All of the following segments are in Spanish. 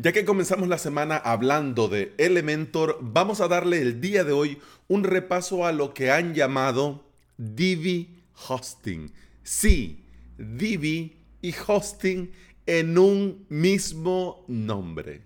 Ya que comenzamos la semana hablando de Elementor, vamos a darle el día de hoy un repaso a lo que han llamado Divi Hosting. Sí, Divi y Hosting en un mismo nombre.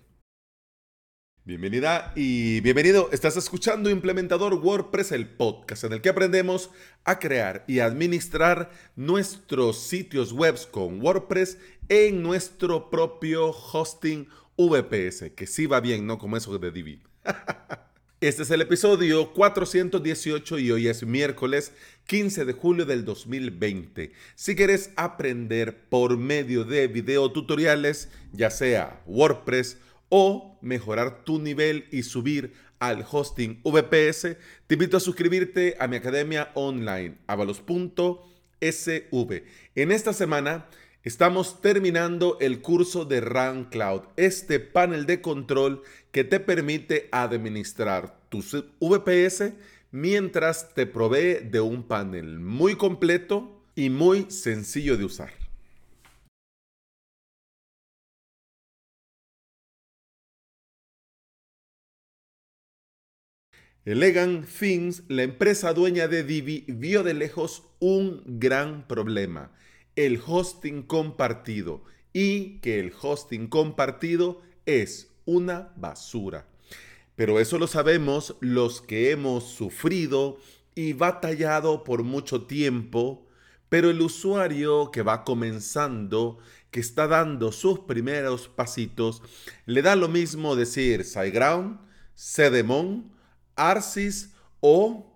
Bienvenida y bienvenido. Estás escuchando Implementador WordPress, el podcast en el que aprendemos a crear y administrar nuestros sitios web con WordPress en nuestro propio hosting VPS, que sí va bien, no como eso de Divi. Este es el episodio 418 y hoy es miércoles 15 de julio del 2020. Si quieres aprender por medio de videotutoriales, ya sea WordPress o mejorar tu nivel y subir al hosting VPS, te invito a suscribirte a mi academia online, avalos.sv. En esta semana Estamos terminando el curso de Run Cloud, este panel de control que te permite administrar tus VPS mientras te provee de un panel muy completo y muy sencillo de usar. Elegant Things, la empresa dueña de Divi, vio de lejos un gran problema el hosting compartido y que el hosting compartido es una basura. Pero eso lo sabemos los que hemos sufrido y batallado por mucho tiempo, pero el usuario que va comenzando, que está dando sus primeros pasitos, le da lo mismo decir SiteGround, Cedemon, Arsis o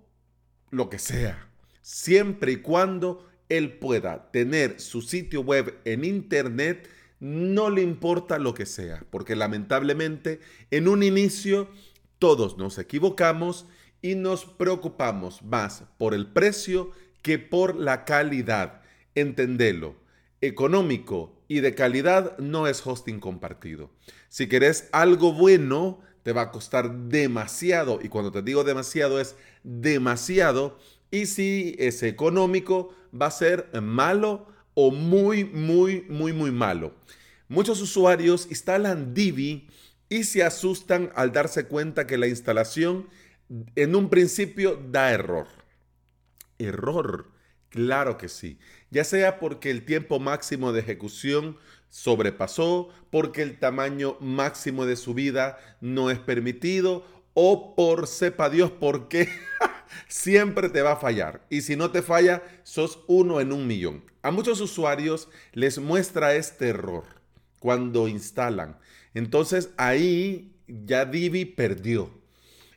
lo que sea, siempre y cuando él pueda tener su sitio web en Internet, no le importa lo que sea, porque lamentablemente en un inicio todos nos equivocamos y nos preocupamos más por el precio que por la calidad. Entendelo, económico y de calidad no es hosting compartido. Si querés algo bueno, te va a costar demasiado, y cuando te digo demasiado es demasiado, y si es económico, va a ser malo o muy, muy, muy, muy malo. Muchos usuarios instalan Divi y se asustan al darse cuenta que la instalación en un principio da error. Error, claro que sí. Ya sea porque el tiempo máximo de ejecución sobrepasó, porque el tamaño máximo de subida no es permitido o por sepa Dios por qué siempre te va a fallar. Y si no te falla, sos uno en un millón. A muchos usuarios les muestra este error cuando instalan. Entonces ahí ya Divi perdió.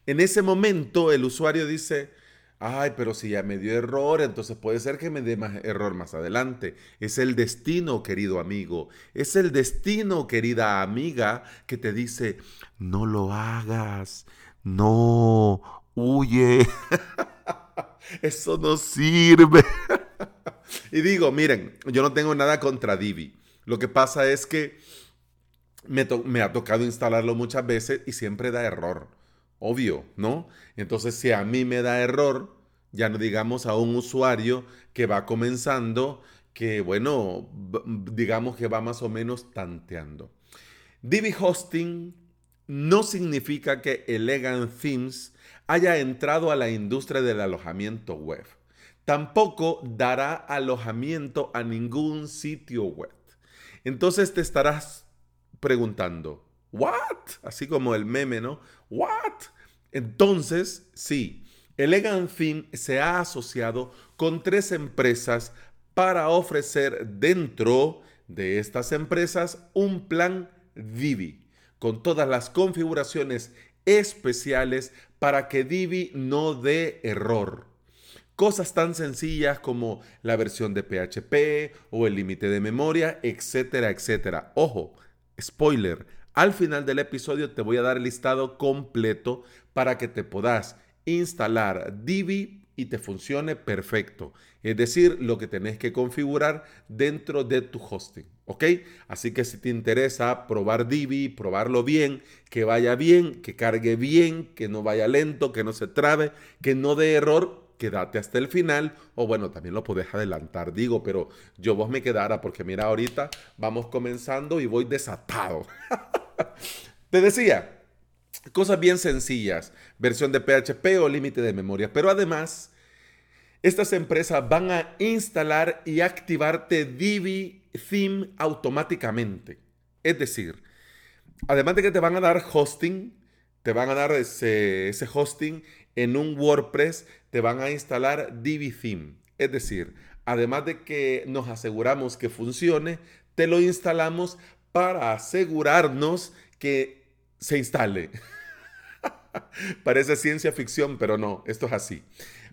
En ese momento el usuario dice, ay, pero si ya me dio error, entonces puede ser que me dé más error más adelante. Es el destino, querido amigo. Es el destino, querida amiga, que te dice, no lo hagas. No, huye. Eso no sirve. y digo, miren, yo no tengo nada contra Divi. Lo que pasa es que me, me, ha tocado instalarlo muchas veces y siempre da error. Obvio, ¿no? Entonces, si a mí me da error, ya no digamos a un usuario que va comenzando, que bueno, digamos que va más o menos tanteando. Divi Hosting no significa que Elegant Themes haya entrado a la industria del alojamiento web. Tampoco dará alojamiento a ningún sitio web. Entonces te estarás preguntando, ¿what? Así como el meme, ¿no? ¿What? Entonces, sí, Elegant Theme se ha asociado con tres empresas para ofrecer dentro de estas empresas un plan Divi con todas las configuraciones especiales para que Divi no dé error. Cosas tan sencillas como la versión de PHP o el límite de memoria, etcétera, etcétera. Ojo, spoiler, al final del episodio te voy a dar el listado completo para que te puedas instalar Divi y te funcione perfecto. Es decir, lo que tenés que configurar dentro de tu hosting. ¿Ok? Así que si te interesa probar Divi, probarlo bien, que vaya bien, que cargue bien, que no vaya lento, que no se trabe, que no dé error, quédate hasta el final. O bueno, también lo puedes adelantar, digo, pero yo vos me quedara porque mira, ahorita vamos comenzando y voy desatado. Te decía, cosas bien sencillas, versión de PHP o límite de memoria, pero además estas empresas van a instalar y activarte Divi Theme automáticamente. Es decir, además de que te van a dar hosting, te van a dar ese, hosting en un WordPress, te van a instalar Divi Theme. Es decir, además de que nos aseguramos que funcione, te lo instalamos para asegurarnos que se instale. Parece ciencia ficción, pero no, esto es así.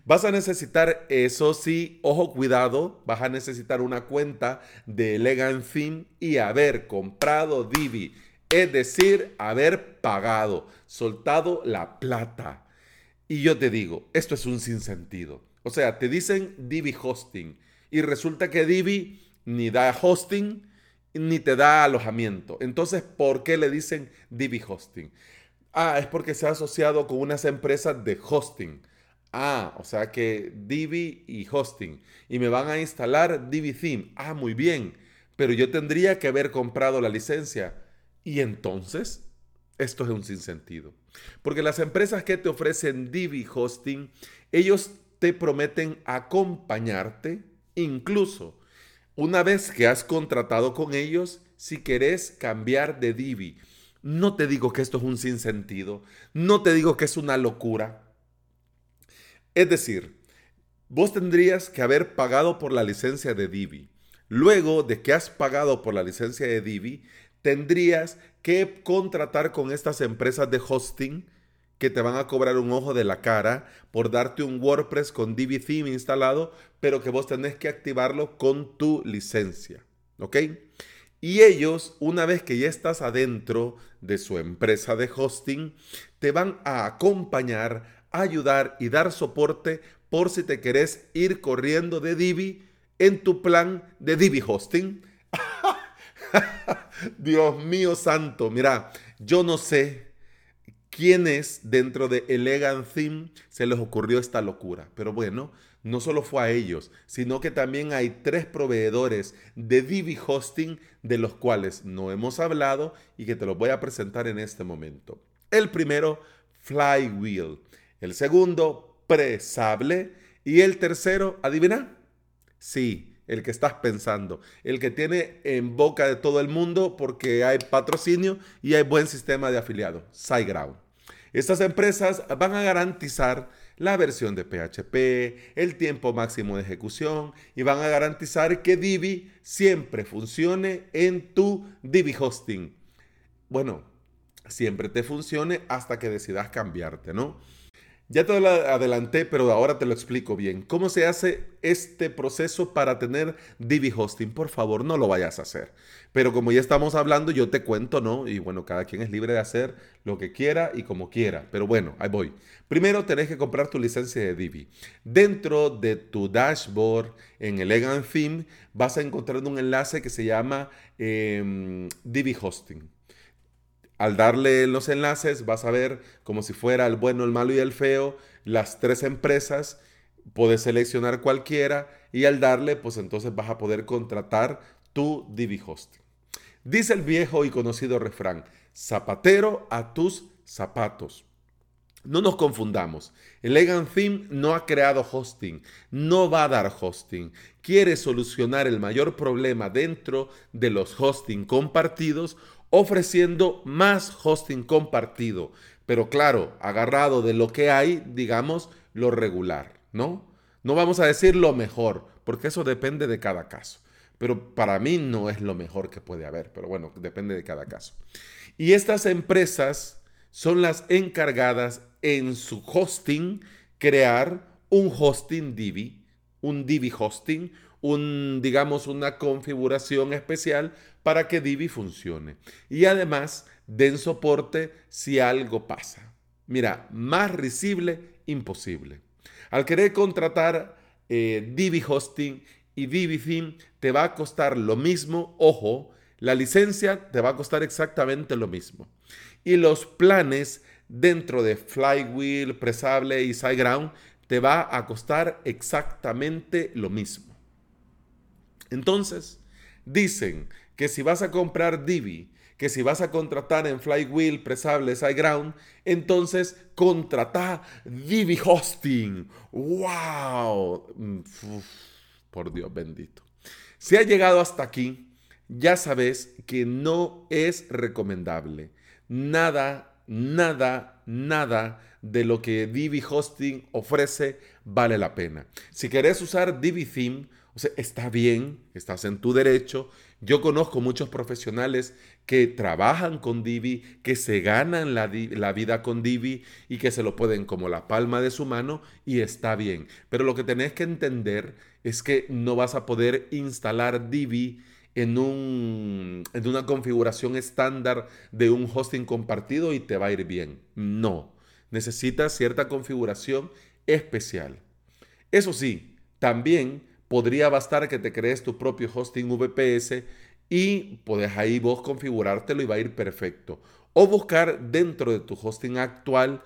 Vas a necesitar, eso sí, ojo, cuidado, vas a necesitar una cuenta de Elegant Theme y haber comprado Divi, es decir, haber pagado, soltado la plata. Y yo te digo, esto es un sinsentido. O sea, te dicen Divi Hosting y resulta que Divi ni da hosting ni te da alojamiento. Entonces, ¿por qué le dicen Divi Hosting? Ah, es porque se ha asociado con unas empresas de hosting. Ah, o sea que Divi y hosting. Y me van a instalar Divi Theme. Ah, muy bien. Pero yo tendría que haber comprado la licencia. Y entonces, esto es un sinsentido. Porque las empresas que te ofrecen Divi Hosting, ellos te prometen acompañarte, incluso una vez que has contratado con ellos, si querés cambiar de Divi. No te digo que esto es un sinsentido, no te digo que es una locura. Es decir, vos tendrías que haber pagado por la licencia de Divi. Luego de que has pagado por la licencia de Divi, tendrías que contratar con estas empresas de hosting que te van a cobrar un ojo de la cara por darte un WordPress con Divi Theme instalado, pero que vos tenés que activarlo con tu licencia. ¿Ok? Y ellos, una vez que ya estás adentro de su empresa de hosting, te van a acompañar, ayudar y dar soporte por si te querés ir corriendo de Divi en tu plan de Divi Hosting. Dios mío santo, mira, yo no sé quiénes dentro de Elegant Theme se les ocurrió esta locura. Pero bueno, no solo fue a ellos, sino que también hay tres proveedores de Divi Hosting de los cuales no hemos hablado y que te los voy a presentar en este momento. El primero, Flywheel. El segundo, Presable. Y el tercero, ¿adivina? Sí, el que estás pensando, el que tiene en boca de todo el mundo porque hay patrocinio y hay buen sistema de afiliado, SiteGround. Estas empresas van a garantizar la versión de PHP, el tiempo máximo de ejecución y van a garantizar que Divi siempre funcione en tu Divi Hosting. Bueno, siempre te funcione hasta que decidas cambiarte, ¿no? Ya te lo adelanté, pero ahora te lo explico bien. ¿Cómo se hace este proceso para tener Divi Hosting? Por favor, no lo vayas a hacer. Pero como ya estamos hablando, yo te cuento, ¿no? Y bueno, cada quien es libre de hacer lo que quiera y como quiera. Pero bueno, ahí voy. Primero tenés que comprar tu licencia de Divi. Dentro de tu dashboard en Elegant Theme vas a encontrar un enlace que se llama em, Divi Hosting. Al darle los enlaces vas a ver como si fuera el bueno, el malo y el feo, las tres empresas, puedes seleccionar cualquiera y al darle pues entonces vas a poder contratar tu Divi Hosting. Dice el viejo y conocido refrán, zapatero a tus zapatos. No nos confundamos. Elegant Theme no ha creado hosting, no va a dar hosting. Quiere solucionar el mayor problema dentro de los hosting compartidos ofreciendo más hosting compartido, pero claro, agarrado de lo que hay, digamos, lo regular, ¿no? No vamos a decir lo mejor, porque eso depende de cada caso. Pero para mí no es lo mejor que puede haber, pero bueno, depende de cada caso. Y estas empresas son las encargadas en su hosting crear un hosting Divi, un Divi hosting, un, digamos, una configuración especial para que Divi funcione. Y además den soporte si algo pasa. Mira, más risible, imposible. Al querer contratar eh, Divi Hosting y Divi Theme, te va a costar lo mismo. Ojo, la licencia te va a costar exactamente lo mismo. Y los planes dentro de Flywheel, Presable y SiteGround te va a costar exactamente lo mismo. Entonces, dicen que si vas a comprar Divi, que si vas a contratar en Flywheel, Presable, SiteGround, entonces contrata Divi Hosting. ¡Wow! Por Dios bendito. Si has llegado hasta aquí, ya sabes que no es recomendable. Nada, nada, nada de lo que Divi Hosting ofrece vale la pena. Si querés usar Divi Theme, está bien, estás en tu derecho. Yo conozco muchos profesionales que trabajan con Divi, que se ganan la, vida con Divi y que se lo pueden como la palma de su mano y está bien. Pero lo que tenés que entender es que no vas a poder instalar Divi en, en una configuración estándar de un hosting compartido y te va a ir bien. No, necesitas cierta configuración especial. Eso sí, también podría bastar que te crees tu propio hosting VPS y puedes ahí vos configurártelo y va a ir perfecto. O buscar dentro de tu hosting actual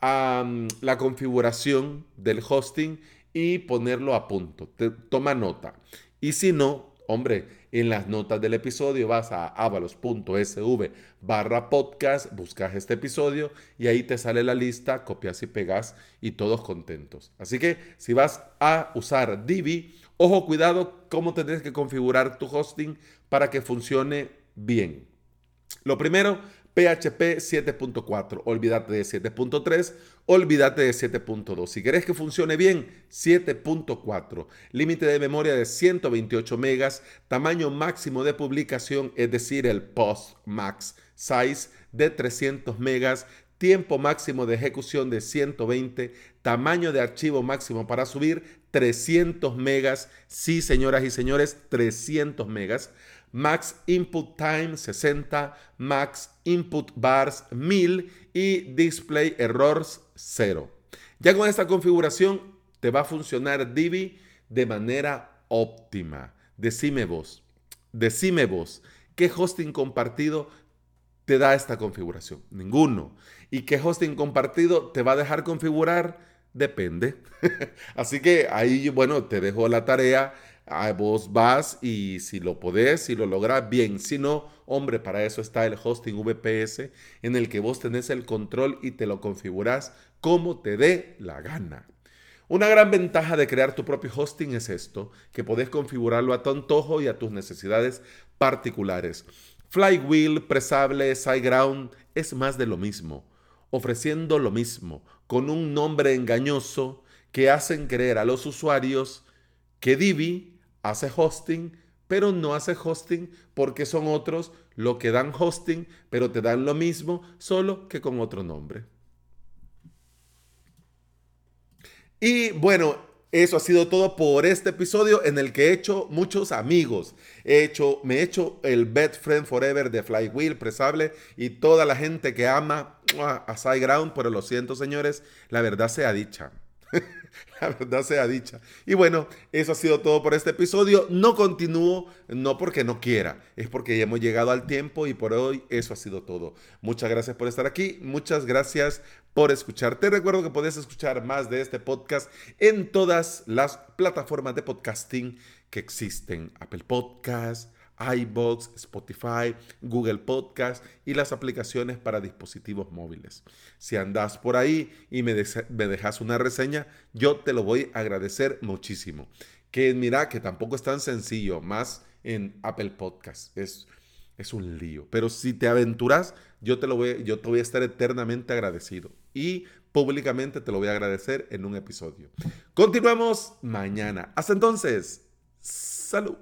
la configuración del hosting y ponerlo a punto. toma nota. Y si no, hombre, en las notas del episodio vas a avalos.sv barra podcast, buscas este episodio y ahí te sale la lista, copias y pegas y todos contentos. Así que si vas a usar Divi, ojo, cuidado cómo tienes que configurar tu hosting para que funcione bien. Lo primero, PHP 7.4. Olvídate de 7.3, olvídate de 7.2. Si querés que funcione bien, 7.4. Límite de memoria de 128 megas, tamaño máximo de publicación, es decir, el post max size de 300 megas, tiempo máximo de ejecución de 120, tamaño de archivo máximo para subir 300 megas. Sí, señoras y señores, 300 megas max input time 60, max input bars 1000 y display errors 0. Ya con esta configuración te va a funcionar Divi de manera óptima. Decime vos, decime vos, ¿qué hosting compartido te da esta configuración? Ninguno. ¿Y qué hosting compartido te va a dejar configurar? Depende. Así que ahí, bueno, te dejo la tarea a vos vas y si lo podés, si lo lográs, bien. Si no, hombre, para eso está el hosting VPS en el que vos tenés el control y te lo configurás como te dé la gana. Una gran ventaja de crear tu propio hosting es esto, que podés configurarlo a tu antojo y a tus necesidades particulares. Flywheel, Presable, SiteGround es más de lo mismo, ofreciendo lo mismo, con un nombre engañoso que hacen creer a los usuarios que Divi hace hosting, pero no hace hosting porque son otros lo que dan hosting, pero te dan lo mismo, solo que con otro nombre. Y bueno, eso ha sido todo por este episodio en el que he hecho muchos amigos. He hecho, me he hecho el best friend forever de Flywheel, Presable y toda la gente que ama a SiteGround, pero lo siento señores, la verdad sea dicha. la verdad sea dicha. Y bueno, eso ha sido todo por este episodio. No continúo, no porque no quiera, es porque ya hemos llegado al tiempo y por hoy eso ha sido todo. Muchas gracias por estar aquí, muchas gracias por escuchar. Te recuerdo que puedes escuchar más de este podcast en todas las plataformas de podcasting que existen. Apple Podcasts iBox, Spotify, Google Podcast y las aplicaciones para dispositivos móviles. Si andas por ahí y me, dejas una reseña, yo te lo voy a agradecer muchísimo. Que mira que tampoco es tan sencillo, más en Apple Podcast. Es, es un lío. Pero si te aventuras, yo te, lo voy, yo te voy a estar eternamente agradecido. Y públicamente te lo voy a agradecer en un episodio. Continuamos mañana. Hasta entonces, salud.